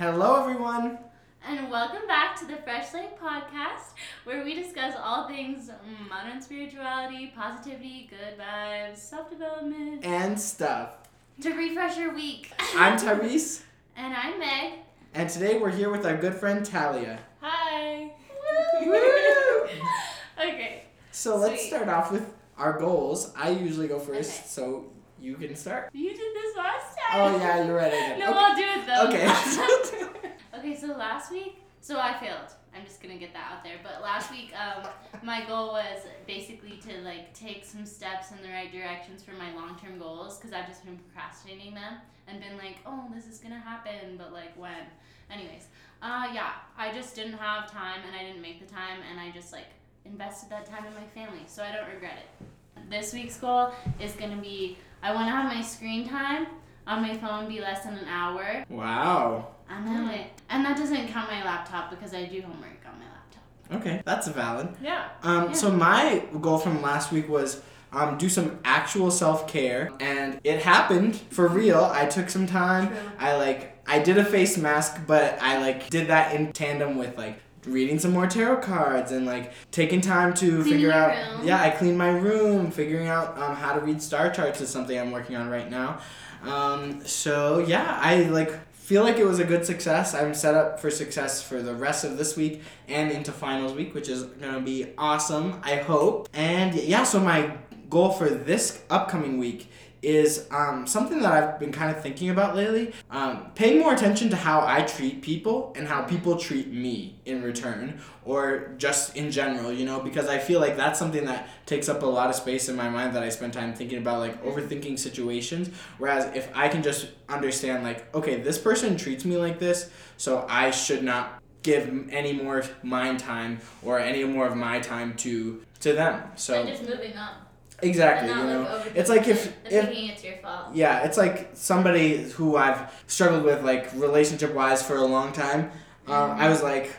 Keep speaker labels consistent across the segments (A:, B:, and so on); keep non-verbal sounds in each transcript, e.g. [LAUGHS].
A: Hello, everyone.
B: And welcome back to the Fresh Slate Podcast, where we discuss all things modern spirituality, positivity, good vibes, self development,
A: And stuff.
B: to refresh your week.
A: I'm [LAUGHS] Tyrese,
B: and I'm Meg.
A: and today we're here with our good friend Talia.
B: Hi.
A: Woo! [LAUGHS]
B: okay.
A: So let's start off with our goals. I usually go first,
B: Okay.
A: so you can start.
B: You did this last.
A: Oh yeah, you're right. I did.
B: No,
A: Okay.
B: I'll do it though.
A: Okay. [LAUGHS]
B: okay, so last week, so I failed. I'm just gonna get that out there. But last week, um, my goal was basically to like take some steps in the right directions for my long-term goals because I've just been procrastinating them and been like, oh, this is gonna happen, but like when? Anyways, uh, yeah, I just didn't have time and I didn't make the time and I just like invested that time in my family, so I don't regret it. This week's goal is gonna be I want to have my screen time on my phone be less than an hour.
A: wow.
B: I know it. And that doesn't count my laptop because I do homework on my laptop.
A: Okay, that's valid.
B: Yeah.
A: Um,
B: Yeah.
A: so my goal from last week was um, do some actual self care, and it happened for real. I took some time.
B: True.
A: I like I did a face mask, but I like did that in tandem with like reading some more tarot cards and like taking time to
B: Cleaning
A: figure out.
B: room.
A: Yeah, I cleaned my room. Figuring out um, how to read star charts is something I'm working on right now. Um, so yeah, I like feel like it was a good success. I'm set up for success for the rest of this week and into finals week, which is gonna be awesome. I hope. And yeah, so my goal for this upcoming week is um, something that I've been kind of thinking about lately. Um, paying more attention to how I treat people and how people treat me in return, or just in general, you know, because I feel like that's something that takes up a lot of space in my mind that I spend time thinking about, like overthinking situations. Whereas if I can just understand, like, okay, this person treats me like this, so I should not give any more mind time or any more of my time to to them. So
B: and just moving on.
A: Exactly,
B: and
A: you know.
B: like
A: It's like if- if-
B: thinking it's your fault.
A: Yeah, it's like somebody who I've struggled with, like relationship wise, for a long time. Um, I was like,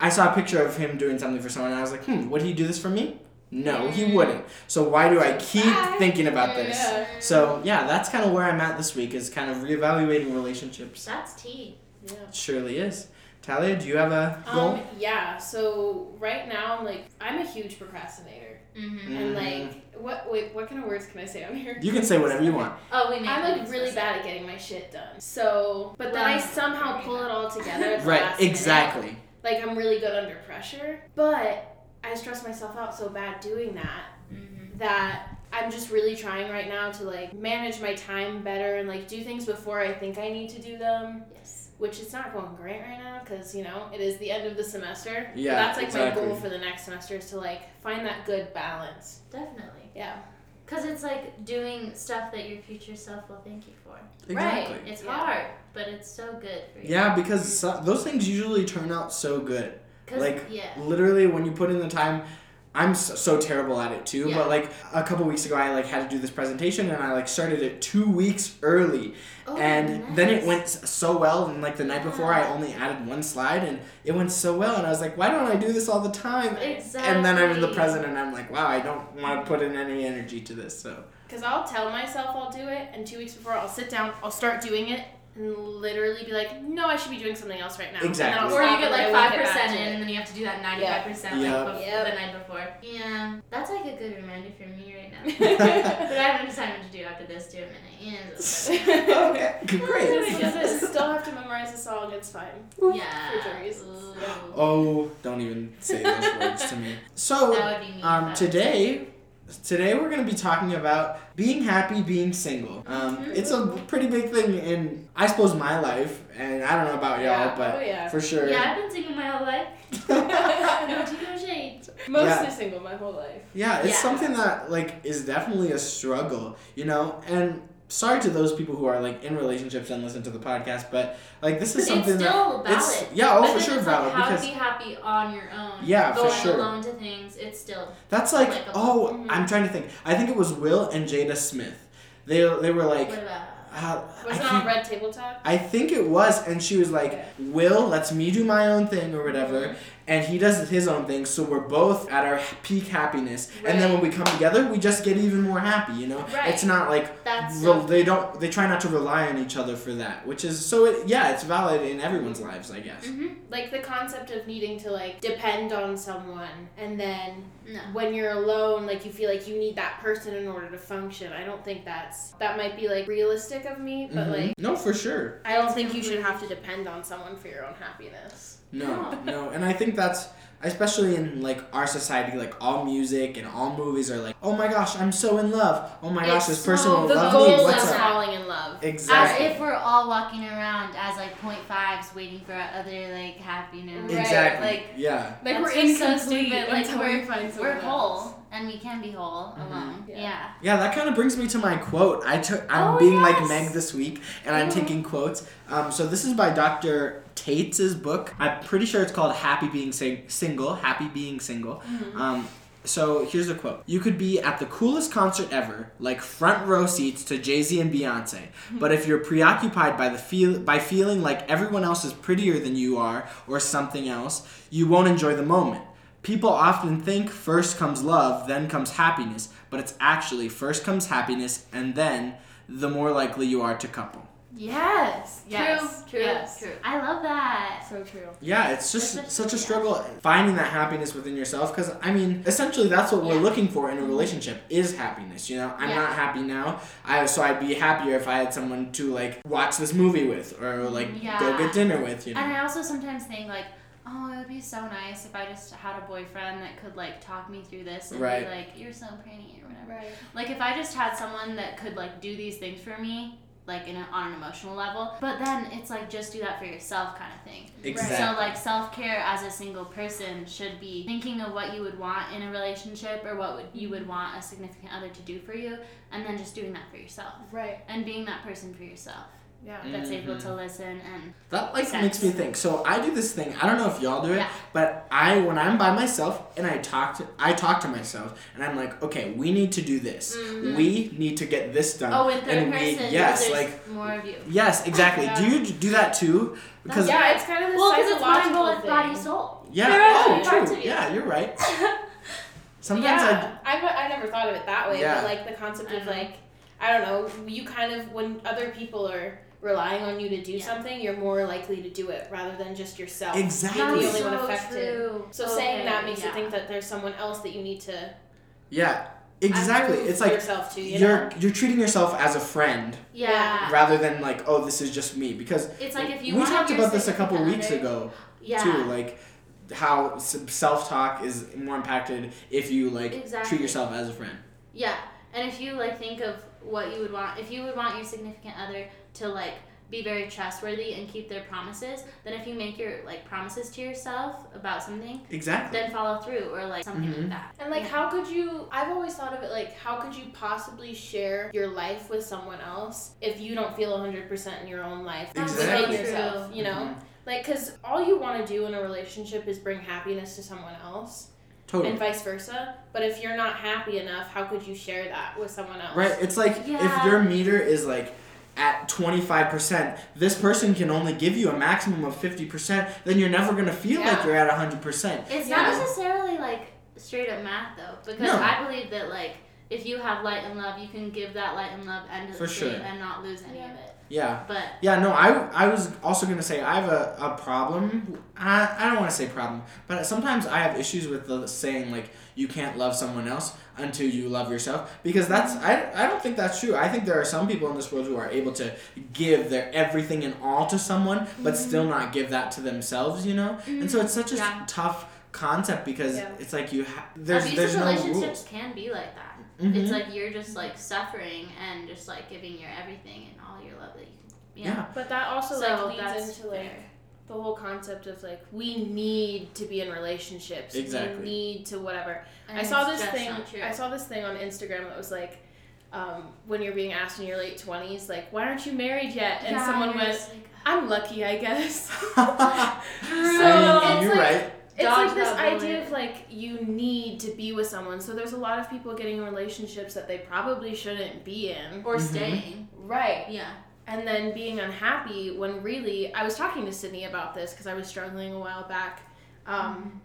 A: I saw a picture of him doing something for someone, and I was like, hmm, would he do this for me? No, he
B: Mm.
A: wouldn't. So why do I keep
B: Bye.
A: thinking about this?
B: Yeah.
A: So yeah, that's kind of where I'm at this week is kind of reevaluating relationships.
B: That's tea.
C: Yeah.
A: It surely is. Talia, do you have a goal?
C: Um, yeah, so right now I'm like I'm a huge procrastinator.
B: Mm-hmm.
C: And like what wait, what kind of words can I say on here?
A: you can say whatever you want. [LAUGHS]
B: Oh, we
C: I'm like really bad at getting my shit done. So but then I somehow
B: very
C: pull it all together at the
A: Right,
C: last minute.
A: exactly.
C: Like I'm really good under pressure. But I stress myself out so bad doing that
B: Mhm.
C: that I'm just really trying right now to like manage my time better and like do things before I think I need to do them.
B: Yes.
C: Which is not going great right now because you know it is the end of the semester. But
A: Yeah,
C: that's like
A: exactly.
C: my goal for the next semester is to like find that good balance.
B: Definitely.
C: Yeah.
B: Because it's like doing stuff that your future self will thank you for.
A: Exactly.
B: Right. It's
C: Yeah.
B: hard, but it's so good for you.
A: Yeah, because so, those things usually turn out so good. like,
B: yeah.
A: literally when you put in the time i'm so, terrible at it too
B: Yeah.
A: but like a couple weeks ago i like had to do this presentation and i like started it two weeks early.
B: Oh,
A: and then it went so well and like the night before i only added one slide and it went so well and i was like why don't i do this all the time?
B: Exactly.
A: and then i'm in the present and i'm like wow i don't want to put in any energy to this so.
C: Because I'll tell myself I'll do it, and two weeks before I'll sit down, I'll start doing it, and literally be like, no, I should be doing something else right now. And then
A: Exactly.
B: Or you get like five percent
C: to
B: in, and then you have to do that ninety-five percent
A: Yep.
B: like bef-
C: Yep.
B: the night before. Yeah, that's like a good reminder for me right now. [LAUGHS] but I have an assignment to do after this Do too. And it is.
A: okay great
C: I still have to memorize the song. It's fine.
B: yeah.
C: For sure reasons.
B: Ooh.
A: oh don't even say those words to me so
B: That would be me.
A: Um,
B: if I
A: today, today we're gonna be talking about being happy, being single. Um,
B: Mhm.
A: it's a pretty big thing in, I suppose, my life, and I don't know about y'all, but
C: oh yeah.
A: for sure.
B: Yeah, I've been single my whole life. [LAUGHS] [LAUGHS] no no shade.
C: Mostly
A: Yeah.
C: single my whole life.
A: Yeah, it's something that like is definitely a struggle, you know. And sorry to those people who are like in relationships and listen to the podcast, but like this is something that it's yeah, oh for sure valid
B: like how
A: because
B: to be happy on your own.
A: Yeah, for sure.
B: alone to things, it's still.
A: that's like
B: Like a-
A: oh,
C: Mhm.
A: I'm trying to think. I think it was Will and Jada Smith. They they were like
B: what about?
A: uh,
C: Was
A: I
C: it on Red Table Talk?
A: I think it was, and she was like. "Will lets me do my own thing or whatever," and he does his own thing. So we're both at our peak happiness, and then when we come together, we just get even more happy. You know,
C: Right.
A: it's not like
B: That's
A: Rel-
B: so
A: they don't they try not to rely on each other for that which is so it, yeah it's valid in everyone's lives i guess
C: Mm-hmm. Like the concept of needing to like depend on someone and then
B: no.
C: when you're alone, like you feel like you need that person in order to function. I don't think that's that might be like realistic of me, but
A: Mhm.
C: like
A: no for sure
C: I don't think you should have to depend on someone for your own happiness.
A: No no and i think that's especially in like our society like all music and all movies are like oh my gosh i'm so in love oh my gosh this person will
C: the
A: love me
C: is
A: what's up
C: falling in love.
A: exactly
B: As if we're all walking around as like point fives waiting for our other like happiness.
C: Right,
A: exactly
C: like-
A: yeah
C: Like we're
B: just so
C: incomplete
B: stupid, like,
C: until
B: we're-
C: we find
B: We're
C: someone
B: whole
C: else.
B: and we can be whole
A: Mhm.
B: alone.
C: Yeah.
B: Yeah.
A: Yeah, that kind of brings me to my quote. I took. I'm
B: Oh,
A: being like. Meg this week, and I'm
B: Oh.
A: taking quotes. Um, so this is by Dr. Tate's book. I'm pretty sure it's called "Happy Being Sing- Single." Happy being single. Um, so here's a quote: "You could be at the coolest concert ever, like front row seats to Jay Z and Beyonce. But if you're preoccupied by the feel by feeling like everyone else is prettier than you are or something else, you won't enjoy the moment." People often think first comes love, then comes happiness, but it's actually first comes happiness, and then the more likely you are to couple.
C: Yes.
B: Yes.
C: True.
B: True.
C: Yes.
B: True. I love that.
C: So true.
A: Yeah, it's just
B: That's
A: such a
B: such-
A: struggle finding that happiness within yourself because I mean, essentially that's what we're looking for in a mm-hmm. relationship is happiness, you know? I'm
B: Yeah.
A: not happy now. I so I'd be happier if I had someone to like watch this movie with or mm, like go get dinner with, you know.
B: And I also sometimes think like, oh, it would be so nice if I just had a boyfriend that could like talk me through this and
A: Right.
B: be like, you're so pretty or whatever.
C: Right.
B: Like if I just had someone that could like do these things for me, like in a, on an emotional level, but then it's like just do that for yourself kind of thing.
A: Exactly.
B: So like self care as a single person should be thinking of what you would want in a relationship or what would you would mm-hmm. want a significant other to do for you, and then just doing that for yourself
C: Right.
B: and being that person for yourself
C: Yeah.
B: that's able
A: Mhm.
B: to listen and
A: That like
B: Sense.
A: makes me think. So I do this thing. I don't know if y'all do it,
B: Yeah.
A: but I when I'm by myself and I talk to I talk to myself and I'm like, okay, we need to do this.
B: Mhm.
A: We need to get this done.
B: oh in third
A: and
B: person
A: we, yes, like
B: more of you.
A: yes, exactly.
C: Yeah.
A: Do you do that too? Because
C: yeah, it's kind of this
B: Well, because it's mind,
C: psychological
B: both
C: thing.
B: body, soul.
A: yeah,
B: They're
A: oh, true.
B: you.
A: Yeah, you're right. [LAUGHS] Sometimes
C: yeah, I, I never thought of it that way,
A: Yeah.
C: but like the concept of like, I don't know, you kind of, when other people are relying on you to do
B: Yeah.
C: something, you're more likely to do it rather than just yourself.
A: Exactly.
C: You're the
B: That's
C: only one
B: so
C: affected.
B: true.
C: So
B: Okay,
C: saying that makes
B: yeah.
C: you think that there's someone else that you need to
A: yeah, exactly. It's like
C: yourself too, you
A: you're
C: know?
A: you're treating yourself as a friend
B: Yeah.
A: rather than like, oh, this is just me. Because
B: It's like if you
A: we
B: want
A: talked about this a couple weeks
B: other-
A: ago.
B: Yeah.
A: too like how self talk is more impacted if you like
B: Exactly.
A: treat yourself as a friend.
B: Yeah, and if you like think of what you would want, if you would want your significant other to like be very trustworthy and keep their promises, then if you make your like promises to yourself about something,
A: Exactly.
B: then follow through or like something
A: Mhm.
B: like that.
C: And like,
B: Yeah.
C: how could you? I've always thought of it like, how could you possibly share your life with someone else if you don't feel 100% in your own life
A: Exactly.
C: within yourself? You know,
A: Mhm.
C: like, because all you want to do in a relationship is bring happiness to someone else,
A: Totally.
C: and vice versa. But if you're not happy enough, how could you share that with someone else?
A: Right. It's like
B: Yeah.
A: if your meter is like at 25%, this person can only give you a maximum of 50%, then you're never going to feel like you're at 100%.
B: It's
C: Yeah.
B: not necessarily like straight up math though, because
A: No.
B: I believe that like if you have light and love, you can give that light and love endlessly
A: For sure.
B: and not lose any of it.
A: Yeah.
B: But
A: Yeah, no, I, I was also going to say I have a, a problem. I, I don't want to say problem, but sometimes I have issues with the saying, like, you can't love someone else until you love yourself. Because that's, I, I don't think that's true. I think there are some people in this world who are able to give their everything and all to someone, but still not give that to themselves, you know? And so it's such a
B: Yeah.
A: tough concept because
C: Yeah.
A: it's like you ha- there's
B: abusive
A: there's no
B: relationships
A: rules.
B: can be like that.
A: Mhm.
B: It's like you're just like suffering and just like giving your everything and all your love that you can. You know?
A: Yeah.
C: But that also
B: So
C: like leads
B: that's
C: into like
B: fair.
C: The whole concept of like we need to be in relationships.
A: Exactly.
C: We need to whatever.
B: And
C: I saw this thing. I saw this thing on Instagram that was like, um, when you're being asked in your late twenties, like, why aren't you married yet? And
B: Yeah,
C: someone went,
B: like,
C: I'm lucky, I guess. [LAUGHS] [LAUGHS]
A: I mean,
C: it's
A: you're
C: like-
A: right.
C: it's
B: Dodge
C: like this idea
B: bullet.
C: of like you need to be with someone. So there's a lot of people getting in relationships that they probably shouldn't be in.
B: or
A: Mhm.
B: staying.
C: Right.
B: Yeah.
C: And then being unhappy when really I was talking to Sydney about this because I was struggling a while back um,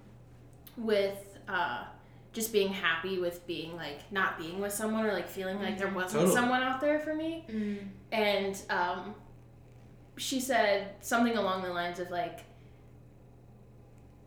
C: with uh, just being happy with being like not being with someone or like feeling like there wasn't
A: Totally.
C: someone out there for me.
B: Mm.
C: And um, she said something along the lines of like,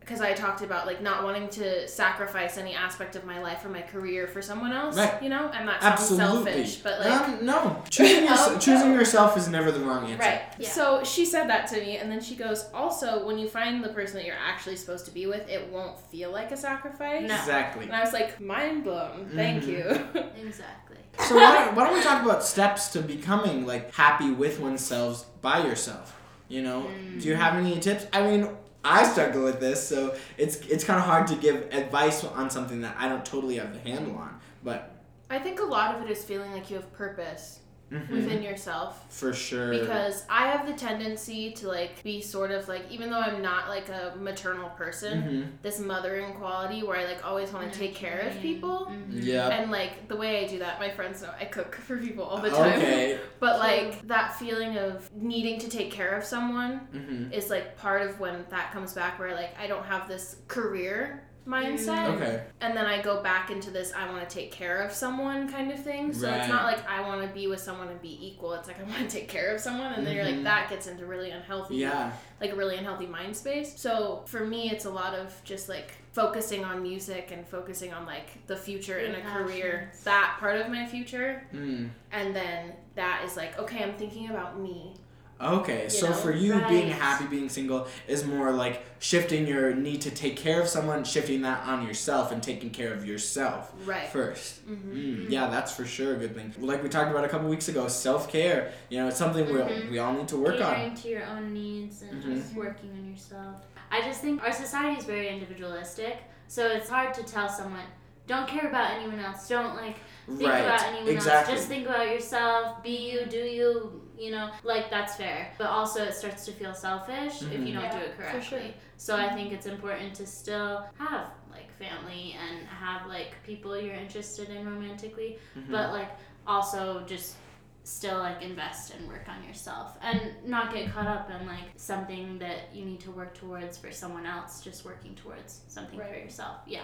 C: because I talked about like not wanting to sacrifice any aspect of my life or my career for someone else,
A: Right.
C: you know, and that sounds
A: Absolutely.
C: selfish, but like.
A: um, no, choosing, [LAUGHS] your,
C: Oh,
A: choosing
C: no.
A: yourself is never the wrong answer.
C: Right.
B: Yeah.
C: So she said that to me, and then she goes, also, when you find the person that you're actually supposed to be with, it won't feel like a sacrifice.
B: No.
A: Exactly.
C: And I was like, mind blown. Thank
A: Mhm.
C: you. [LAUGHS]
B: Exactly.
A: So why, why don't we talk about steps to becoming like happy with oneself by yourself? You know,
B: Mm.
A: do you have any tips? I mean, I struggle with this, so it's it's kind of hard to give advice on something that I don't totally have the handle on. But
C: I think a lot of it is feeling like you have purpose
A: mhm,
C: within yourself.
A: for sure,
C: Because I have the tendency to like be sort of like, even though I'm not like a maternal person,
A: Mhm.
C: this mothering quality where I like always want to take care of people.
B: Mhm.
A: yeah,
C: And like the way I do that, my friends know I cook for people all the time.
A: okay, [LAUGHS]
C: But like that feeling of needing to take care of someone
A: hmm
C: is like part of when that comes back where like I don't have this career mindset
A: okay,
C: and then I go back into this I want to take care of someone kind of thing. So it's not like I want to be with someone and be equal. It's like I want to take care of someone and then you're
A: Mhm.
C: like that gets into really unhealthy
A: yeah,
C: like a really unhealthy mind space. So for me it's a lot of just like focusing on music and focusing on like the future and a career. That part of my future
A: mm.
C: and then that is like okay, I'm thinking about me.
A: Okay, so
C: know?
A: for you, being happy being single is more like shifting your need to take care of someone, shifting that on yourself, and taking care of yourself
C: Right.
A: 1st
C: hmm
A: Mm, yeah, that's for sure a good thing. Like we talked about a couple weeks ago, self care. You know, it's something
B: Mhm.
A: we we all need to work on.
B: To your own needs and
A: Mhm.
B: just working on yourself. I just think our society is very individualistic, so it's hard to tell someone, don't care about anyone else. Don't like think
A: right.
B: about anyone
A: exactly.
B: else. Just think about yourself. Be you, do you. You know, like that's fair. But also, it starts to feel selfish if
A: Mhm.
B: you don't
C: Yeah,
B: do it
C: for
B: correctly.
C: sure.
B: So I think it's important to still have like family and have like people you're interested in romantically,
A: Mhm.
B: but like also just still like invest and work on yourself and not get caught up in like something that you need to work towards for someone else just working towards something for yourself yeah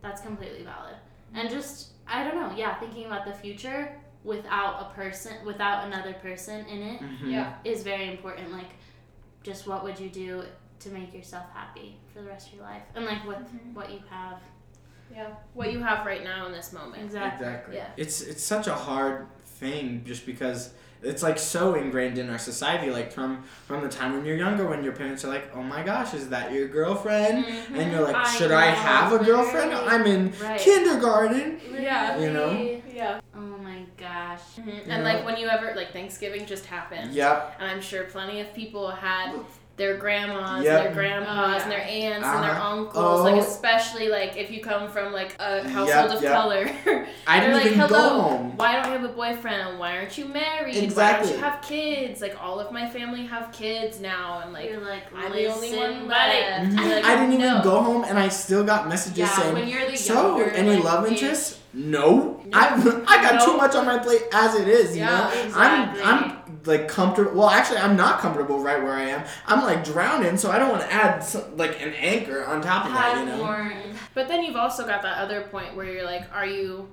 B: that's completely valid and just i don't know yeah thinking about the future without a person without another person in it
A: Mhm.
C: Yeah.
B: is very important like just what would you do to make yourself happy for the rest of your life and like with
C: Mhm.
B: what you have
C: Yeah. What you have right now in this moment.
B: exactly
A: Exactly.
C: Yeah.
A: It's it's such a hard thing just because it's like so ingrained in our society. Like from from the time when you're younger, when your parents are like, "Oh my gosh, is that your girlfriend?" And you're like, "Should I
B: know,
A: have a girlfriend? I'm in
B: Right.
A: kindergarten."
C: Yeah.
A: You know?
C: Yeah.
B: My gosh.
C: And like when you ever like Thanksgiving just happened.
A: Yep.
C: And I'm sure plenty of people had their grandmas
A: Yep.
C: and their grandpas
B: Oh,
C: and their aunts and their
A: Uh-huh.
C: uncles. Like
A: Oh.
C: especially like if you come from like a household
A: Yep,
C: of
A: yep.
C: color. [LAUGHS]
A: I
C: They're
A: didn't
C: like,
A: even
C: hello,
A: go home.
C: why don't you have a boyfriend? Why aren't you married? Why
A: Exactly.
C: don't you have kids? Like all of my family have kids now and like
B: You're like,
C: I'm the only one
B: buddy.
C: left.
A: Mhm.
C: Like,
A: I didn't even
C: no.
A: go home, and I still got messages
C: Yeah,
A: saying,
C: when you're the
A: "So,
C: younger,
A: any
C: like,
A: love
C: age-
A: interests?" No,
C: Nope.
A: I [LAUGHS] I got too much on my plate as it is. You
C: Yeah,
A: know,
B: exactly.
A: I'm I'm like comfortable. Well, actually, I'm not comfortable right where I am. I'm like drowning, so I don't want to add some, like an anchor on top of that.
B: Have
A: You know.
B: more.
C: But then you've also got that other point where you're like, are you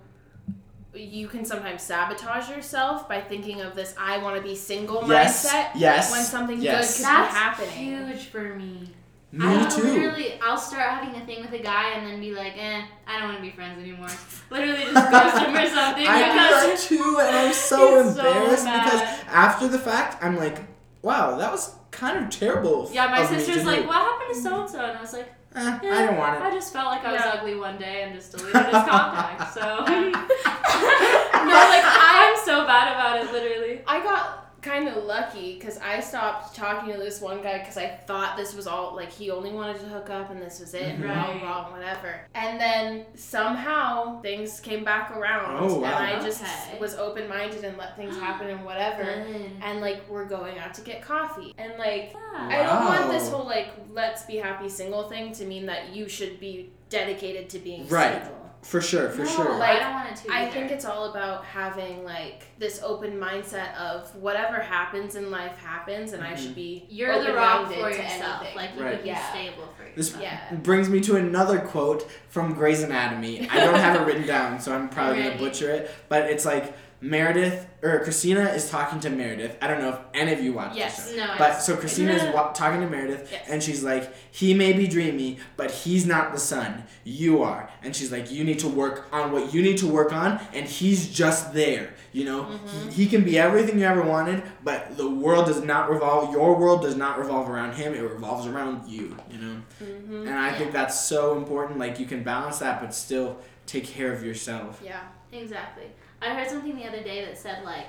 C: you can sometimes sabotage yourself by thinking of this I want to be single
A: Yes.
C: mindset
A: Yes.
C: when something
A: yes.
C: good could
B: That's
C: be happening.
B: huge for me.
A: Me
B: I'll
A: too.
B: Literally, I'll start having a thing with a guy and then be like, eh, I don't want to be friends anymore. Literally just [LAUGHS] ghost him or something
A: I do that
B: because
A: too, and I'm [LAUGHS] so
B: It's so
A: embarrassed because after the fact, I'm like, wow, that was kind of terrible.
B: yeah, my
A: of me
B: sister's
A: do.
B: like, what happened to so and so? And I was like,
A: Eh,
B: eh,
A: I don't want it.
B: I just felt like I was
C: Yeah.
B: ugly one day and just deleted his [LAUGHS] contact. So no, like
C: I-
B: I'm so bad about it. Literally.
C: I got kind of lucky because I stopped talking to this one guy because I thought this was all like he only wanted to hook up and this was it, mm-hmm. and
B: Right.
C: blah, blah, whatever. And then somehow things came back around,
A: Oh, wow.
C: and I just
B: Okay.
C: was open minded and let things [GASPS] happen and whatever.
B: Good.
C: And like we're going out to get coffee, and like
B: Yeah.
C: I don't want this whole like let's be happy single thing to mean that you should be dedicated to being
A: Right.
C: single.
A: For sure, for
B: no,
A: sure.
C: Like,
B: I don't want it to.
C: I think it's all about having like this open mindset of whatever happens in life happens, and I
A: Mhm.
C: should be
B: you're the rock for yourself.
C: anything.
B: Like you
A: Right.
B: could be
C: Yeah.
B: stable for
A: This
B: yourself.
C: yeah. [LAUGHS]
A: brings me to another quote from Grey's Anatomy. I don't have it [LAUGHS] written down, so I'm probably gonna butcher it. But it's like Meredith or Cristina is talking to Meredith. I don't know if any of you watched
C: Yes.
A: show.
B: No.
A: But so Cristina is [LAUGHS] wa- talking to Meredith,
C: Yes.
A: and she's like, "He may be dreamy, but he's not the sun. You are." And she's like, "You need to work on what you need to work on, and he's just there. You know,
C: Mm-hmm.
A: he, he can be everything you ever wanted, but the world does not revolve. Your world does not revolve around him. It revolves around you. You know."
C: Mm-hmm.
A: And I think that's so important. Like you can balance that, but still take care of yourself.
C: Yeah.
B: Exactly. I heard something the other day that said like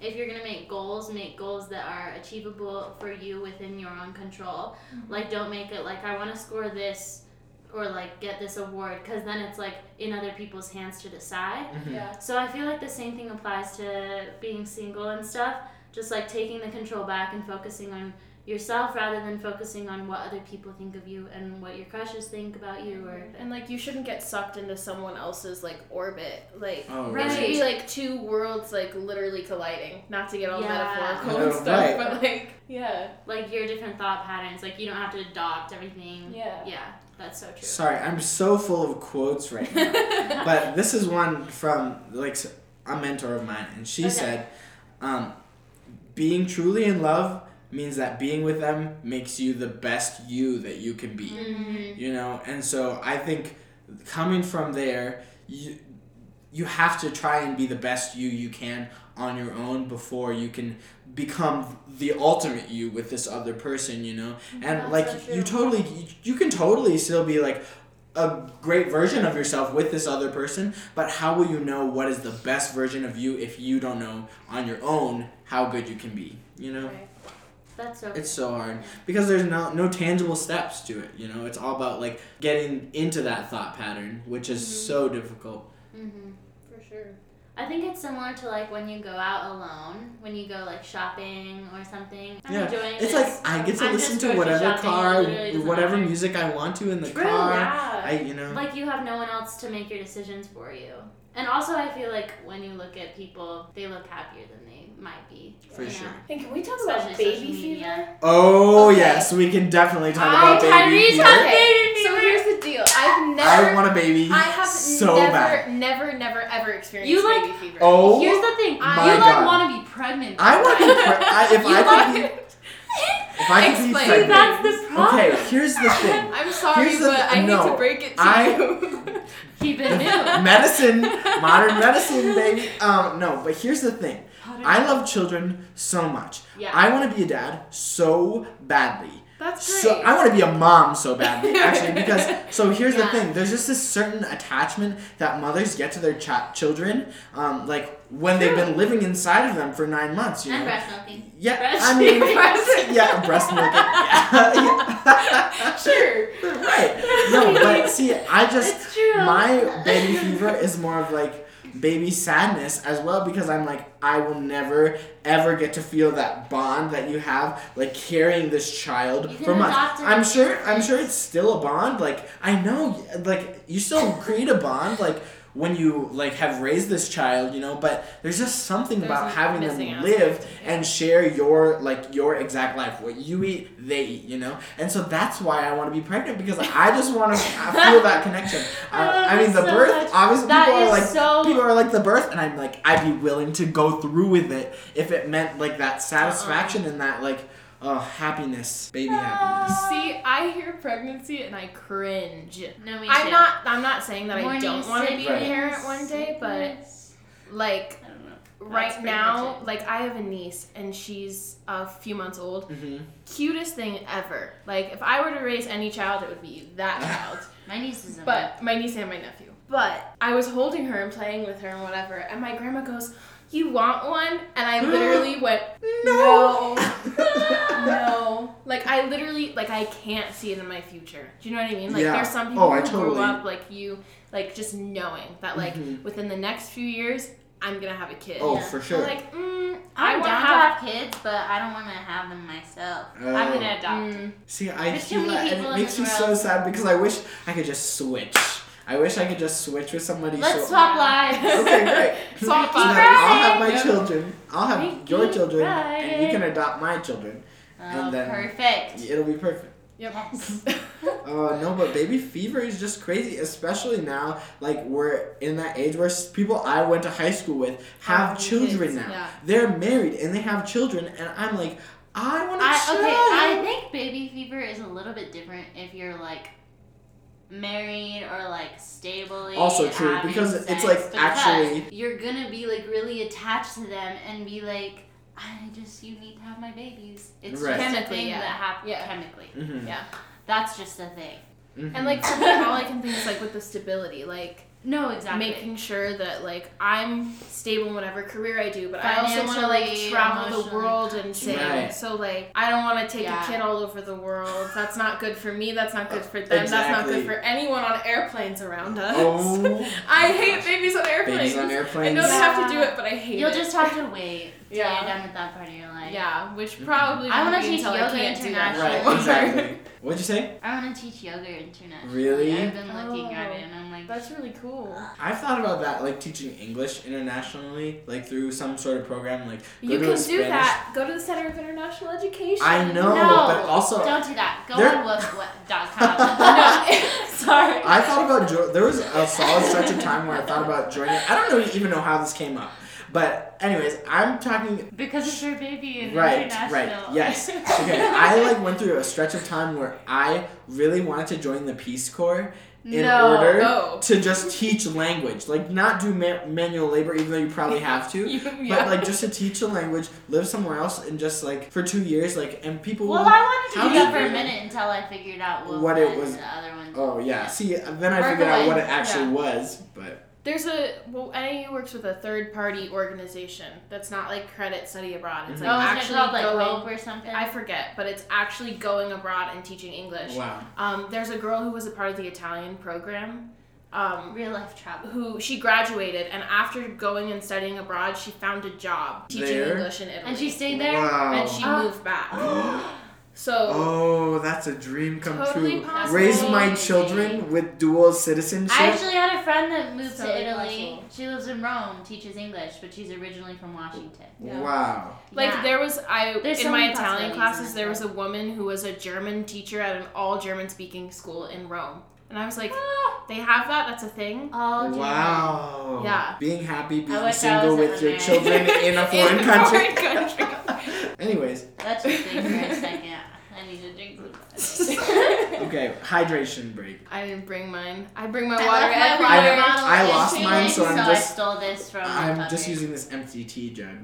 B: if you're gonna make goals, make goals that are achievable for you within your own control. Like don't make it like I want to score this or like get this award because then it's like in other people's hands to decide.
A: Mhm.
C: Yeah.
B: So I feel like the same thing applies to being single and stuff. Just like taking the control back and focusing on yourself rather than focusing on what other people think of you and what your crushes think about you or
C: And like you shouldn't get sucked into someone else's like orbit. Like
A: Oh,
C: there should be like two worlds like literally colliding. Not to get all
B: Yeah.
C: metaphorical and stuff,
A: right.
C: but like yeah.
B: like your different thought patterns. Like you don't have to adopt everything.
C: Yeah.
B: Yeah, that's so true.
A: Sorry, I'm so full of quotes right now. [LAUGHS] but this is one from like a mentor of mine, and she
B: Okay.
A: said, um, "Being truly in love means that being with them makes you the best you that you can be."
B: Mm-hmm.
A: You know, and so I think coming from there, you you have to try and be the best you you can on your own before you can become the ultimate you with this other person. You know, and
B: That's
A: like
B: so
A: you totally you, you can totally still be like a great version of yourself with this other person but how will you know what is the best version of you if you don't know on your own how good you can be you know
C: Right.
B: That's so.
A: it's so hard because there's no no tangible steps to it you know it's all about like getting into that thought pattern which is so difficult
B: hmm
C: For sure.
B: I think it's similar to like when you go out alone, when you go like shopping or something. I'm
A: yeah it's
B: this.
A: like i get to
B: I'm
A: listen to whatever car whatever
B: matter.
A: music i want to in the
B: True,
A: car
C: Yeah.
A: i you know
B: like you have no one else to make your decisions for you. And also, I feel like when you look at people, they look happier than might be.
A: For
B: you know?
A: sure.
C: And can we talk
B: Especially
C: about baby fever?
A: oh
C: Okay.
A: yes we can definitely talk
B: I-
A: about baby fever.
B: has-
C: Okay,
B: Baby
C: so
B: fever.
C: here's the deal. I've
A: i want a baby
C: I have
A: so
C: never,
A: bad
C: never, never, ever experienced
B: You like-
C: baby fever.
A: oh
B: Here's the thing.
C: My
B: you like want to be pregnant.
A: I want to be pre- I, if
B: You
A: I
B: like-
A: could be if I could
C: Explain.
B: See,
A: pregnant.
B: that's the problem.
A: Okay, here's the thing. [LAUGHS]
C: I'm sorry,
A: Here's the-
C: but I
A: no,
C: hate to break it to
A: I-
C: you. [LAUGHS]
B: Keep it new.
A: medicine, modern medicine, [LAUGHS] baby. Um, no, but here's the thing. I love children so much.
B: Yeah.
A: I want to be a dad so badly.
C: That's great. So.
A: I want to be a mom so badly, [LAUGHS] actually, because so here's the thing. There's just this certain attachment that mothers get to their ch- children, um, like when they've been living inside of them for nine months. You know.
B: and breast milking.
A: Yeah,
B: Breast-
A: I mean, [LAUGHS]
B: breast- [LAUGHS]
A: yeah, breast milk. Yeah, yeah.
C: sure.
A: right. No, but see, I just
B: true.
A: my baby fever is more of like baby sadness as well because I'm like I will never ever get to feel that bond that you have like carrying this child for months. I'm sure I'm sure it's still a bond. Like I know like you still create a bond like when you like have raised this child, you know, but there's just something
C: There's
A: about having them live
C: yeah.
A: and share your like your exact life. What you eat, they eat, you know. And so that's why I want to be pregnant because I just want to [LAUGHS] feel that connection.
B: I
A: Uh, I mean, the
B: so
A: birth.
B: much.
A: Obviously,
B: That
A: people are like
B: so-
A: people are like the birth, and I'm like I'd be willing to go through with it if it meant like that satisfaction and that like oh happiness, baby happiness.
C: See, I hear pregnancy and I cringe.
B: No, me
C: I'm
B: too.
C: not. I'm not saying that I don't want to be a parent one day, but like
B: I don't know.
C: Right now, like I have a niece and she's a few months old.
A: Mm-hmm.
C: Cutest thing ever. Like if I were to raise any child, it would be that [LAUGHS] child.
B: my niece is
C: But my niece and my nephew. But I was holding her and playing with her and whatever, and my grandma goes, "You want one?" And I [GASPS] literally went, "No, [LAUGHS] no." Like I literally, like I can't see it in my future. Do you know what I mean? Like
A: Yeah.
C: there's some people
A: Oh, I
C: who
A: totally-
C: grew up like you, like just knowing that like
A: Mhm.
C: within the next few years I'm gonna have a kid.
A: Oh,
B: Yeah.
A: for
C: I'm
A: sure.
C: like, mm, I
B: I'm
C: want to
B: to
C: have.
B: have kids, but I don't want to have them myself.
A: Oh.
B: I'm gonna adopt.
C: Mm,
A: See, I
B: There's
A: feel that, and it makes
B: this
A: me so sad because I wish I could just switch. I wish I could just switch with somebody.
B: Let's
A: so-
B: swap lives.
A: Okay, great. [LAUGHS]
C: Swap
A: So
C: lives.
A: that I'll have my
C: Yep.
A: children. I'll have
B: Freaky
A: your children, and you can adopt my children.
B: Oh,
A: And then-
B: perfect.
A: It'll be perfect.
B: Yes. [LAUGHS]
A: Uh, no, but baby fever is just crazy, especially now. Like we're in that age where people I went to high school with have
C: Have
A: children
C: kids,
A: now.
C: yeah.
A: They're married and they have children, and I'm like, I want
B: to.
A: child.
B: okay, I think baby fever is a little bit different if you're like married or like stable.
A: Also true,
B: having
A: because it's, like,
B: because
A: actually-
B: you're gonna be like really attached to them and be like, I just you need to have my babies. It's
A: Right.
B: just a
C: Chemically,
B: thing
C: yeah.
B: that happens
C: Yeah.
B: chemically.
A: Mhm,
C: Yeah.
B: That's just a thing.
A: mhm.
C: And like for me, all I can think is like with the stability, like
B: No, exactly.
C: making sure that like I'm stable in whatever career I do, but I also want to like travel the world and sing.
A: Right.
C: So like I don't want to take
B: Yeah.
C: a kid all over the world. That's not good for me. That's not good for them. That's not good for anyone on airplanes around us.
A: Oh, [LAUGHS]
C: I hate babies on airplanes.
A: babies on airplanes.
C: I
A: airplanes.
C: know they have to do it, but I hate
B: You'll
C: it.
B: just have to wait [LAUGHS]
C: Yeah.
B: you're done with that part of your life.
C: yeah, which probably
B: I wanna
C: won't be
B: teach
C: until
B: yoga
C: can't do that
B: international.
A: Right,
C: anymore.
A: exactly. [LAUGHS] What'd you say?
B: I want to teach yoga internationally.
A: Really?
B: I've been looking at
C: Oh.
B: it and I'm like,
C: That's really cool.
A: I've thought about that, like teaching English internationally, like through some sort of program, like go
C: You
A: to
C: can
A: a
C: do
A: Spanish.
C: that. Go to the Center of International Education.
A: I know,
B: No,
A: but also
B: don't do that. Go
A: There-
B: on woofwhat.com.
C: no, [LAUGHS] [LAUGHS] sorry.
A: I thought about jo- there was a solid stretch of time where I thought about joining. I don't know, even know how this came up, but anyways, I'm talking.
B: because it's your baby and
A: Right,
B: international.
A: right, right. yes. [LAUGHS] Okay, I like went through a stretch of time where I really wanted to join the Peace Corps in
B: no.
A: order
C: no.
A: to just teach language, like not do ma- manual labor, even though you probably have to. [LAUGHS]
C: You-
A: But like just to teach the language, live somewhere else, and just like for two years, like and people.
B: Well,
A: will-
B: I wanted to do that for a minute until I figured out what,
A: What it was-
B: The other one.
A: Oh yeah. See, then I figured out what it actually
C: Yeah.
A: was, but
C: There's a well, NAU works with a third party organization that's not like credit study abroad. It's
A: Mhm.
C: like
B: oh, isn't it
C: actually
B: called like
C: going.
B: Hope or something?
C: I forget, but it's actually going abroad and teaching English.
A: wow.
C: Um, there's a girl who was a part of the Italian program. Um,
B: Real life travel.
C: who she graduated and after going and studying abroad, she found a job teaching
A: There?
C: English in Italy.
B: And she stayed there.
A: Wow.
C: and she
B: Oh. [GASPS]
C: moved back. [GASPS] [GASPS]
A: oh,
C: So
A: that's a dream come
C: Totally
A: true.
C: possible.
A: Raise my children with dual citizenship.
B: I actually had a friend that moved
C: Totally
B: to Italy.
C: possible.
B: She lives in Rome, teaches English, but she's originally from Washington.
C: Yeah.
A: Wow.
C: Like
B: Yeah.
C: there was I
B: There's
C: in
B: so
C: my Italian classes there was a woman who was a German teacher at an all German speaking school in Rome. And I was like,
B: Ah.
C: they have that, that's a thing.
B: All German.
A: Wow.
C: Yeah.
A: Being happy, being
B: wish
A: single with your children in a [LAUGHS] foreign
C: In
A: country.
C: foreign country. [LAUGHS]
A: Anyways,
B: Let's just think for a second. I need to drink some. [LAUGHS]
A: okay, hydration break.
C: I didn't bring mine. I bring my
B: I
C: water
B: left my
C: everywhere.
B: water bottle
A: I lost mine, so I'm
B: I
A: just-
B: stole this from.
A: I'm just
B: cupboard.
A: using this empty tea jug.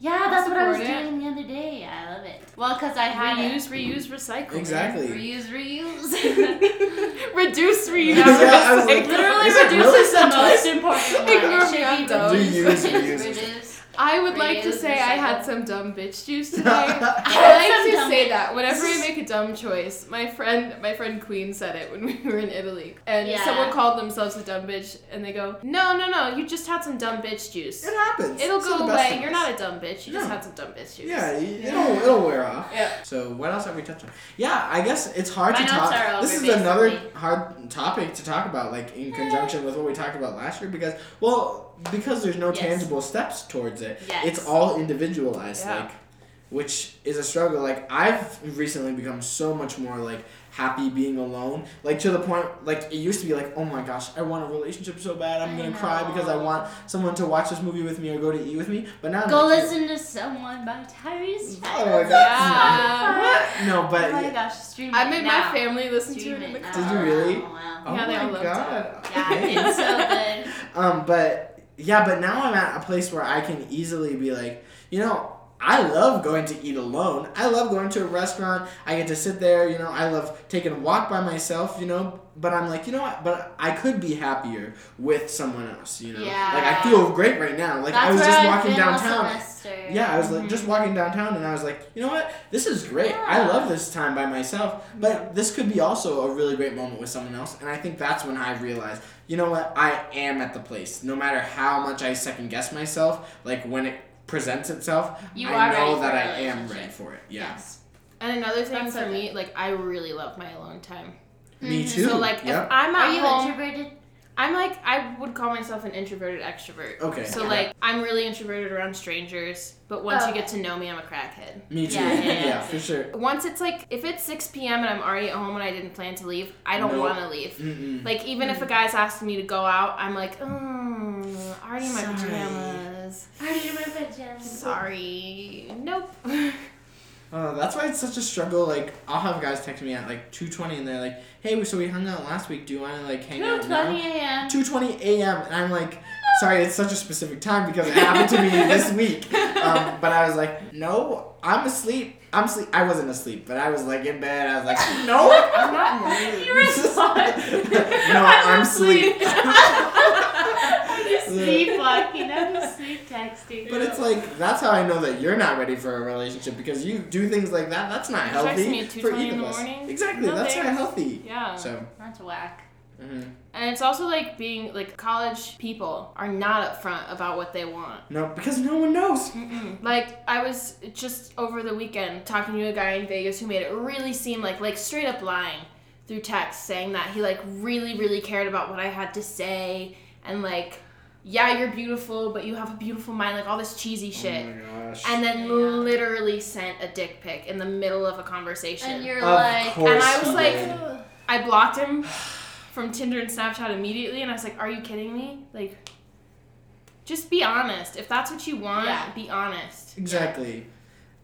B: Yeah, that's what I was
C: it.
B: doing the other day. I love it. Well, because I had
C: Reuse, reuse, recycle.
A: Exactly.
B: it. reuse, reuse. [LAUGHS]
C: Reduce, reuse,
A: Yeah, I was like.
B: Literally
A: Is
B: reduce
A: really
B: is the most [LAUGHS] important one.
C: Ignore
B: It
C: me,
B: should be
A: Reuse, reuse.
B: reduce.
C: I would like to say I had some dumb bitch juice [LAUGHS] today. I
B: had
C: like to say
B: bitch-
C: that whenever I make a dumb choice. My friend, my friend Queen said it when [LAUGHS] we were in Italy, and
B: Yeah.
C: someone called themselves a dumb bitch, and they go, "No, no, no, you just had some dumb bitch juice.
A: It happens.
C: It'll
A: It's
C: go away. You're not a dumb bitch. You just had some dumb bitch juice."
A: Yeah, y- it'll it'll wear off.
C: Yeah.
A: So what else have we touched on? Yeah, I guess it's hard
B: My
A: to talk.
B: are
A: this is another hard topic to talk about, like in hmm. conjunction with what we talked about last year, because well, because there's no
B: Yes.
A: tangible steps towards it.
B: Yes.
A: It's all individualized,
C: Yeah.
A: like, which is a struggle. Like I've recently become so much more like happy being alone, like to the point like it used to be like, oh my gosh, I want a relationship so bad, I'm
B: I
A: gonna cry because I want someone to watch this movie with me or go to eat with me. But now I'm
B: Go
A: like,
B: listen to someone by Tyrese.
A: Oh my god.
C: Yeah. [LAUGHS]
A: What? No, but
B: Oh my gosh, stream
C: I made
B: now.
C: my family listen to it
B: it now.
A: Did you really?
B: Oh, wow.
A: Oh
C: Yeah, they
A: my
C: all loved it.
B: Yeah, it's [LAUGHS] so good.
A: Um, but yeah, but now I'm at a place where I can easily be like, you know, I love going to eat alone. I love going to a restaurant. I get to sit there, you know, I love taking a walk by myself, you know, but I'm like, you know what? But I could be happier with someone else, you know.
B: Yeah.
A: Like I feel great right now. Like
B: That's
A: I was just walking downtown. Yeah, I was like
B: Mhm.
A: just walking downtown and I was like, you know what? This is great. I love this time by myself. But this could be also a really great moment with someone else. And I think that's when I realized, you know what? I am at the place. No matter how much I second guess myself, like when it presents itself,
B: You
A: I know that I am ready for it. Yeah.
B: Yes.
C: And another thing
B: That's
C: for
B: so
C: me, like I really love my alone time.
A: Me
B: Mhm.
A: too.
C: So like
A: Yep.
C: if I'm at
B: Are you
C: home,
B: introverted?
C: I'm like I would call myself an introverted extrovert.
A: Okay.
C: So
B: Yeah.
C: like I'm really introverted around strangers, but once you get oh. to know me, I'm a crackhead.
A: Me too.
B: Yeah,
A: Yeah,
B: yeah, yeah.
A: for sure.
C: Once it's like if it's 6 p.m. and I'm already at home and I didn't plan to leave, I don't
A: Nope.
C: want to leave.
A: Mm-mm.
C: Like even if a guy's asking me to go out, I'm like, oh, already in my
A: Sorry.
C: pajamas.
B: Already in my pajamas.
C: Sorry. Nope. [LAUGHS]
A: Uh, that's why it's such a struggle. Like, I'll have guys text me at like two twenty, and they're like, "Hey, so we hung out last week. Do you want to like hang out
B: 2:20
A: now?"
B: a.m.
A: Two twenty a.m. And I'm like, "Sorry, it's such a specific time because it happened to me [LAUGHS] this week." Um, but I was like, "No, I'm asleep. I'm asleep. I wasn't asleep, but I was like in bed. I was like, [LAUGHS] no,
C: I'm not in the [LAUGHS] mood.
B: You respond.
A: no, I'm asleep."
B: sleep walking. I'm sleep texting.
A: But it's like that's how I know that you're not ready for a relationship because you do things like that. That's not
C: You
A: healthy
C: me at
A: for either
C: in
A: of us.
C: morning?
A: Exactly,
C: No
A: that's not healthy.
C: Yeah.
A: So,
B: That's whack.
A: mhm.
C: And it's also like being like college people are not upfront about what they want.
A: no, because no one knows.
C: Mm-mm. Like I was just over the weekend talking to a guy in Vegas who made it really seem like like straight up lying through text, saying that he like really really cared about what I had to say and like yeah you're beautiful but you have a beautiful mind like all this cheesy oh shit.
A: Oh my gosh.
C: and then
B: Yeah.
C: literally sent a dick pic in the middle of a conversation.
B: And you're
A: Of
B: like,
C: And I was like-
A: did.
C: I blocked him from Tinder and Snapchat immediately, and I was like, "Are you kidding me? Like, just be honest. If that's what you want,
B: Yeah.
C: be honest."
A: exactly.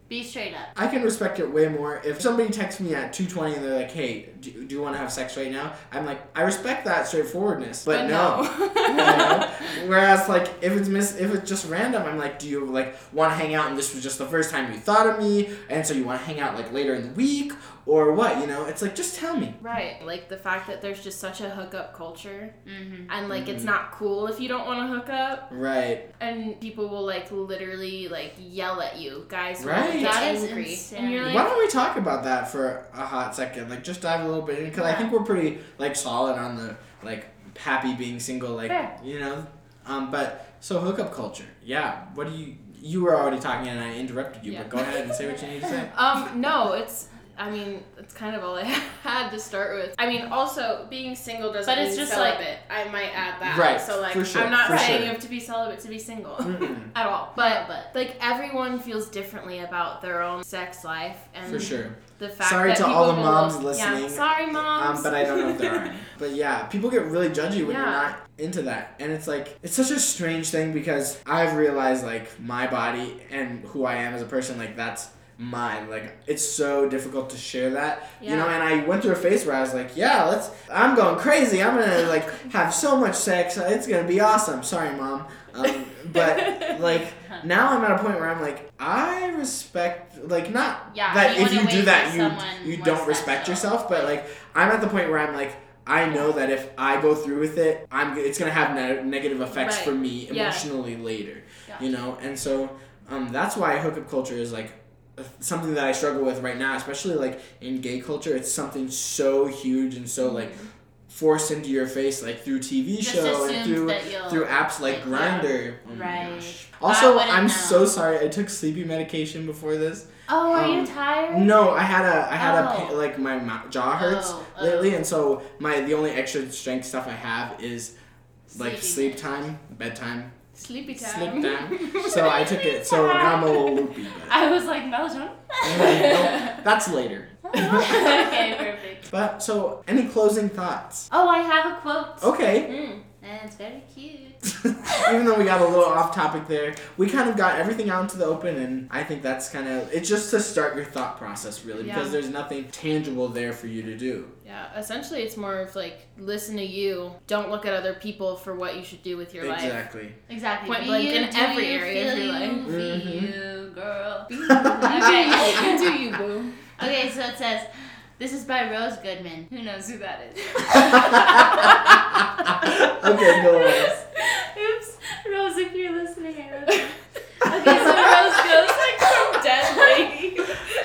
B: be straight up.
A: I can respect it way more if somebody texts me at two twenty and they're like, "Hey, do, do you want to have sex right now?" I'm like, I respect that straightforwardness, but, no. [LAUGHS] You know? Whereas like if it's miss if it's just random, I'm like, do you like want to hang out and this was just the first time you thought of me, and so you want to hang out like later in the week or what? You know, it's like just tell me.
C: right. Like the fact that there's just such a hookup culture,
B: Mm-hmm.
C: and like it's
A: Mhm.
C: not cool if you don't want to hook up,
A: Right.
C: and people will like literally like yell at you. Guys
A: Right.
B: That is
C: angry,
B: insane.
C: and you're like,
A: Why don't we talk about that for a hot second? Like just dive a little bit in because I think we're pretty like solid on the like happy being single, like
C: Fair.
A: you know. Um, but so hookup culture, yeah. What do you? You were already talking and I interrupted you,
C: Yeah.
A: but go ahead and say what you need to say. [LAUGHS]
C: Um, no, it's. I mean, it's kind of all I [LAUGHS] had to start with. I mean, also being single doesn't
B: But
C: mean
B: it's just
C: celibate. I might add that.
A: Right,
C: So like,
A: for sure,
C: I'm not
A: for
C: saying
A: sure.
C: you have to be celibate to be single [LAUGHS] at all. But
B: but
C: like everyone feels differently about their own sex life and
A: for sure.
C: The fact
A: Sorry
C: that
A: to all the
C: will-
A: moms
C: Yeah,
A: listening.
C: sorry, moms.
A: Um, but I don't know if there are. [LAUGHS] But yeah, people get really judgy when you're not into that. And it's like, it's such a strange thing because I've realized, like, my body and who I am as a person, like, that's mine. Like, it's so difficult to share that. You know, and I went through a phase where I was like, yeah, let's, I'm going crazy. I'm gonna, like, [LAUGHS] have so much sex. It's gonna be awesome. Sorry, mom. Um, but, like, now I'm at a point where I'm like, I respect, like, not
B: yeah,
A: that
B: you
A: if you do that you you don't respect yourself but like i'm at the point where i'm like i know that if i go through with it i'm it's gonna have ne- negative effects
C: Right.
A: for me
C: Yeah.
A: emotionally later
B: Gotcha.
A: you know and so um, that's why hookup culture is like something that i struggle with right now especially like in gay culture it's something so huge and so like forced into your face like through tv
B: Just
A: show and through
B: that you'll
A: through apps like
B: like,
A: Grindr oh
B: Right.
A: also i'm
B: know.
A: so sorry i took sleepy medication before this
B: Oh, are you
A: Um,
B: tired?
A: no, I had a I had a
B: Oh.
A: pa- like my mou- jaw hurts
B: Oh, oh.
A: lately, and so my the only extra strength stuff I have is like
B: Sleeping
A: sleep
B: meds.
A: time, bedtime,
C: Sleepy time.
A: sleep time. [LAUGHS] so I took it. So now I'm a little loopy, but
B: I was like Belgium.
A: Nope, that's later.
B: Okay, [LAUGHS] perfect.
A: But so any closing thoughts?
B: Oh, I have a quote.
A: Okay.
C: Mm.
B: And it's very cute. [LAUGHS]
A: Even though we got a little off topic there, we kind of got everything out into the open, and I think that's kind of it's just to start your thought process really, because there's nothing tangible there for you to do.
C: Yeah, essentially, it's more of like listen to you. Don't look at other people for what you should do with your life.
A: Exactly.
B: Exactly.
C: Point
B: Be
C: blank
B: you,
C: in
B: do
C: every
B: you,
C: area of
B: feel
C: your
B: you,
C: life.
B: Be
A: Mhm.
B: you, girl. [LAUGHS]
C: You
B: Okay.
C: do you, do you, boo.
B: Okay, so it says, this is by Rose Goodman. Who knows who that is? [LAUGHS]
A: okay, go on.
B: Oops. Rose, if you're listening, I love you. Okay, so Rose goes like from dead lady.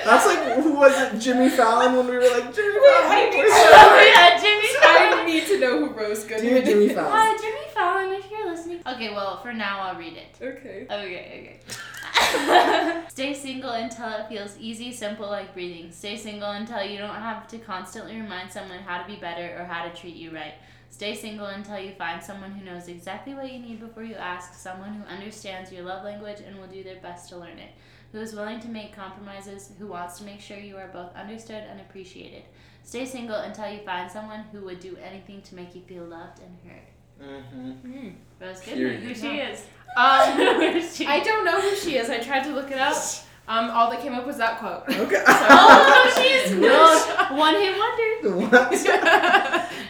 A: That's like who was it? Jimmy Fallon when we were like Jimmy Fallon.
C: need
A: we're
C: to
A: so-
B: Oh yeah, Jimmy
C: I [LAUGHS] need to know who Rose
A: Dear
C: Goodman
A: Jimmy
C: is.
A: Fallon.
B: Hi, Jimmy Fallon, if you're listening, Okay, well, for now, I'll read it.
C: Okay.
B: Okay, okay. [LAUGHS] Stay single until it feels easy, simple like breathing. Stay single until you don't have to constantly remind someone how to be better or how to treat you right. Stay single until you find someone who knows exactly what you need before you ask, someone who understands your love language and will do their best to learn it, who is willing to make compromises, who wants to make sure you are both understood and appreciated. Stay single until you find someone who would do anything to make you feel loved and heard.
A: Mm-hmm.
B: That was good.
A: Period.
B: Who she is?
C: Um, [LAUGHS]
B: she?
C: I don't know who she is. I tried to look it up. [LAUGHS] Um, all that came up was that quote.
A: Okay. [LAUGHS]
B: Oh, she's no one hit wonder.
A: What?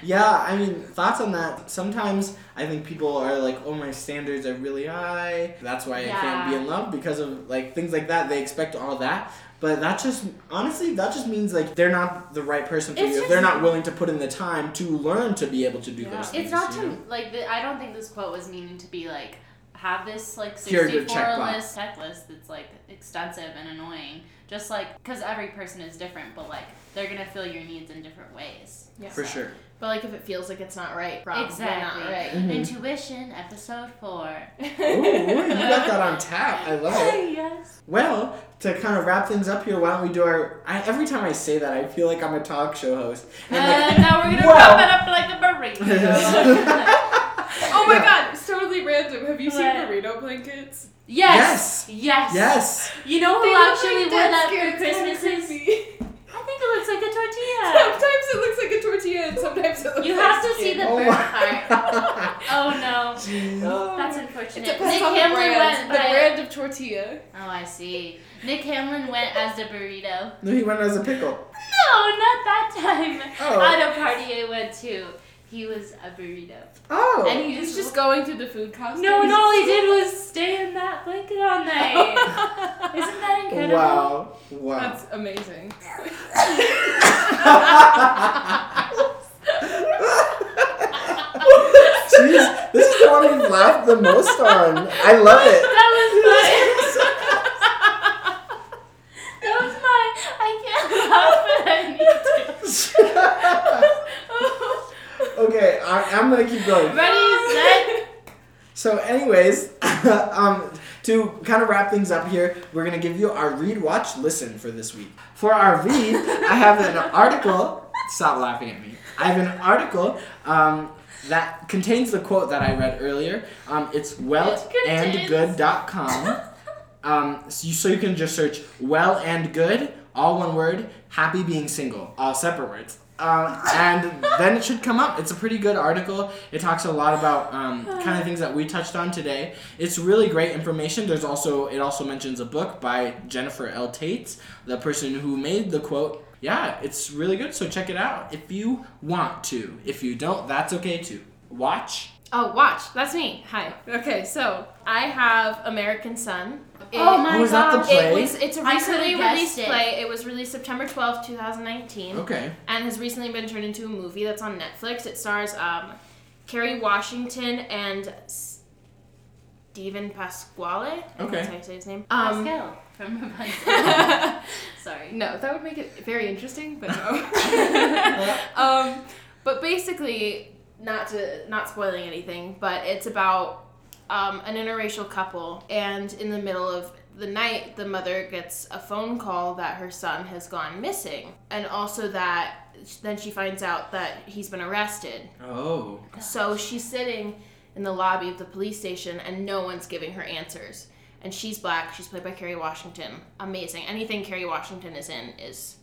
A: yeah, I mean, thoughts on that. Sometimes I think people are like, oh, my standards are really high. That's why I can't be in love because of like things like that. They expect all that. But that just, honestly, that just means like they're not the right person for
B: It's
A: you. if they're not willing to put in the time to learn to be able to do
B: Yeah.
A: those things.
B: It's not to
A: know?
B: like. The, I don't think this quote was meaning to be like have this like sixty-four
A: checkbox.
B: list checklist that's like extensive and annoying. Just like because every person is different, but like they're gonna fill your needs in different ways.
C: Yeah.
A: For
B: So-
A: sure.
C: But like if it feels like it's not right, probably
B: Exactly.
C: not right.
A: Mhm.
B: Intuition, episode four. [LAUGHS]
A: Ooh, you got that on tap. I love it. [LAUGHS]
B: yes.
A: Well, to kind of wrap things up here, why don't we do our? I, every time I say that, I feel like I'm a talk show host. And like,
B: now we're gonna [LAUGHS]
A: Well-
B: wrap it up like a burrito. [LAUGHS]
C: oh my god, it's totally random. Have you seen
B: What?
C: burrito blankets?
B: yes. Yes.
A: yes.
B: You know who
C: They look
B: actually
C: like
B: wore
C: dead
B: that
C: scared.
B: for
C: It's kinda
B: Christmases?
C: creepy.
B: I think it looks like a tortilla. [LAUGHS]
C: Sometimes it looks like a tortilla and sometimes it looks
B: You
C: like
B: have to see
C: skin.
B: the
A: Oh
B: burnt
A: my.
B: part. Oh no.
A: Jeez.
C: Oh.
B: That's
C: It
B: unfortunate.
C: depends
B: Nick
C: on the
B: Hamlin
C: brand.
B: went
C: the
B: by-
C: brand of tortilla.
B: Oh, I see. Nick Hamlin went as the burrito.
A: No, he went as a pickle.
B: No, not that time.
A: Oh.
B: At a party I went to, he was a burrito.
A: Oh.
B: And he
C: He was
B: just,
C: just going through the food costumes.
B: no, and all he did was stay in that blanket all night. [LAUGHS] Isn't that incredible?
A: wow. Wow.
C: That's amazing. [LAUGHS]
A: Jeez, this is the one we've laughed the most on. I love it.
B: That was my. [LAUGHS] that was my. I can't laugh, but I need to.
A: Okay, I, I'm gonna keep going. [LAUGHS]
B: Ready, set.
A: So, anyways, [LAUGHS] um, to kind of wrap things up here, we're gonna give you our read, watch, listen for this week. For our read, I have an [LAUGHS] article. Stop laughing at me. I have an article um, that contains the quote that I read earlier. Um, it's wellandgood.com. Um, so, you, so you can just search well and good, all one word, happy being single, all separate words. Um, and then it should come up. It's a pretty good article. It talks a lot about um, kind of [SIGHS] things that we touched on today. It's really great information. There's also it also mentions a book by Jennifer L. Taitz, the person who made the quote. Yeah, it's really good. So check it out if you want to. If you don't, that's okay too. Watch.
C: Oh, watch. That's me. Hi. Okay, so I have American Son. It-
B: Oh my
A: Was that the
B: gosh.
A: play?
C: It was. It's a
B: I
C: recently
B: could've guessed
C: released
B: it.
C: play. It was released September twelfth, two thousand nineteen,
A: Okay.
C: and has recently been turned into a movie that's on Netflix. It stars um, Kerry Washington and Steven Pasqual. I think
A: Okay.
C: That's how you say his name. Um, [LAUGHS]
B: Pascal from [LAUGHS] Rapunzel. Sorry.
C: no, that would make it very interesting, but no. [LAUGHS] um, but basically, not to not spoiling anything, but it's about um, an interracial couple, and in the middle of the night, the mother gets a phone call that her son has gone missing, and also that then she finds out that he's been arrested.
A: Oh.
C: So she's sitting in the lobby of the police station, and no one's giving her answers. And she's black. She's played by Kerry Washington. Amazing. Anything Kerry Washington is in is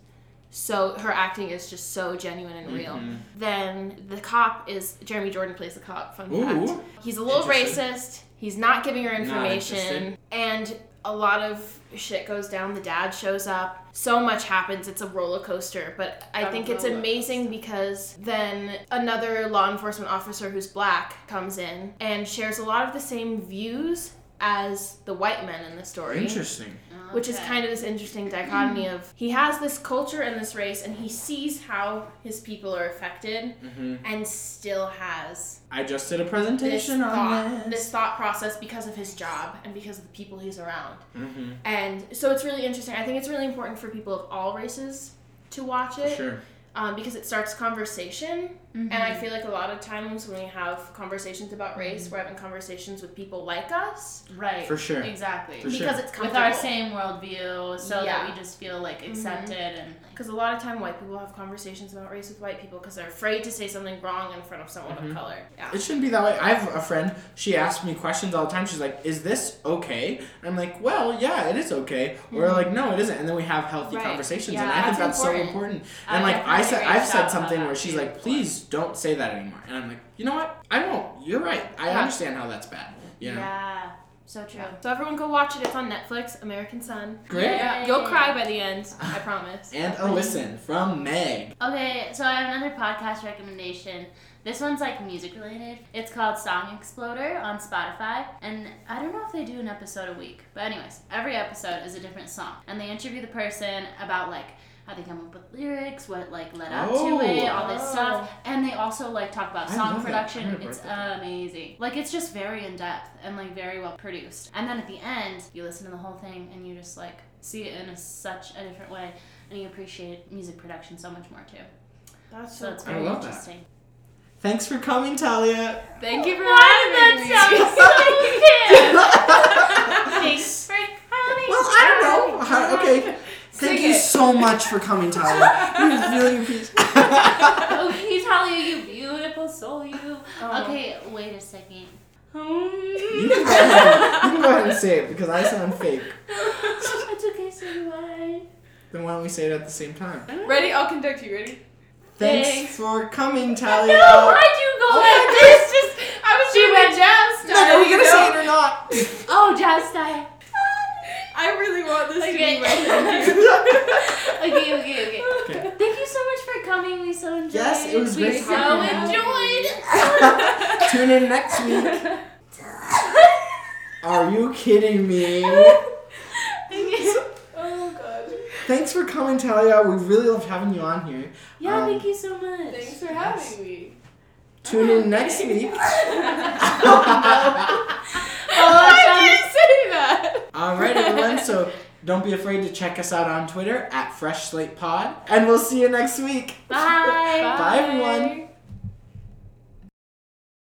C: so her acting is just so genuine and real.
A: Mhm.
C: Then the cop is Jeremy Jordan plays the cop. Fun
A: Ooh.
C: fact. He's a little racist. He's not giving her information, and a lot of shit goes down. The dad shows up. So much happens. It's a roller coaster, but I
B: A
C: think it's amazing because then another law enforcement officer who's black comes in and shares a lot of the same views as the white men in the story
A: Interesting.
C: Which is kind of this interesting dichotomy of he has this culture and this race and he sees how his people are affected
A: hmm
C: and still has
A: I just did a
C: this
A: presentation on
C: thought,
A: this.
C: this thought process because of his job and because of the people he's around
A: hmm
C: and so it's really interesting i think it's really important for people of all races to watch it
A: Sure.
C: um, because it starts conversation.
B: Mhm.
C: And I feel like a lot of times when we have conversations about
B: Mm-hmm.
C: race, we're having conversations with people like us
B: right.
A: For sure.
B: Exactly.
A: For sure.
C: because it's
B: With our same worldview, so
C: Yeah.
B: that we just feel like accepted and.
C: Because a lot of time white people have conversations about race with white people because they're afraid to say something wrong in front of someone of color. Yeah.
A: It shouldn't be that way. I have a friend. She asks me questions all the time. She's like, "Is this okay?" And I'm like, "Well, yeah, it is okay." Or like, "No, it isn't." And then we have healthy
B: Right.
A: conversations,
B: Yeah,
A: and I think
B: that's
A: that's so
B: important.
A: important.
B: I've
A: And like I
B: definitely
A: said, I've said something
B: that
A: where she's
B: too
A: like,
B: before.
A: "Please don't say that anymore." And I'm like, "You know what? I won't. You're right. I
C: Yeah.
A: understand how that's bad." You know.
B: Yeah. So true.
C: So everyone go watch it. It's on Netflix, American Son.
A: Great.
C: Yeah, you'll cry by the end. I promise.
A: And a listen from Meg.
B: Okay, so I have another podcast recommendation. This one's like music related. It's called Song Exploder on Spotify. And I don't know if they do an episode a week. But, anyways, every episode is a different song. And they interview the person about like how they come up with lyrics, what like led up
A: Oh.
B: to it, all this
C: Oh.
B: stuff. And they also like talk about song production. It's
A: write that
B: amazing. Like it's just very in depth and like very well produced. And then at the end, you listen to the whole thing and you just like see it in a, such a different way and you appreciate music production so much more too.
C: That's
B: So
C: so
B: it's
C: cool.
A: I
B: very
A: love that.
B: interesting.
A: Thanks for coming, Talia.
C: Thank you for
B: Why
C: having
B: did
C: me.
B: that sound [LAUGHS] so good? Thanks for coming.
A: Well, I don't know. How, okay. Thank
C: Sing
A: you
C: it.
A: so much for coming, Talia. we really appreciate.
B: Okay, Talia, you beautiful soul, you.
C: Oh.
B: Okay, wait a second.
A: You hmm. can, go ahead, you can go ahead and say it because I sound fake. [LAUGHS]
B: It's okay, so do I.
A: Then why don't we say it at the same time?
C: Ready? I'll conduct you. Ready?
A: Thanks,
B: Thanks.
A: for coming, Talia.
B: No, why'd you go oh, like this? Just
C: I was doing
B: went-
C: a jazz
A: Meg,
C: style.
A: are we
C: you
A: gonna
C: know?
A: say it or not? [LAUGHS]
B: oh, jazz style.
C: I really want this
B: Okay.
C: to be my thank you. [LAUGHS]
B: Okay, okay, okay.
A: Okay.
B: Thank you so much for coming. We so enjoyed.
A: Yes, it was
B: we
A: great
B: so
A: having
B: enjoyed. [LAUGHS] [LAUGHS]
A: Tune in next week. Are you kidding me?
B: Thank you.
C: Oh god.
A: Thanks for coming, Talia. We really loved having you on here.
B: Yeah,
A: Um,
B: thank you so much.
C: Thanks for having me.
A: Tune in next week.
B: Oh, [LAUGHS]
C: Why did you say that?
A: Alright, everyone. So don't be afraid to check us out on Twitter at Fresh Slate Pod, and we'll see you next week.
B: Bye.
A: Bye, everyone.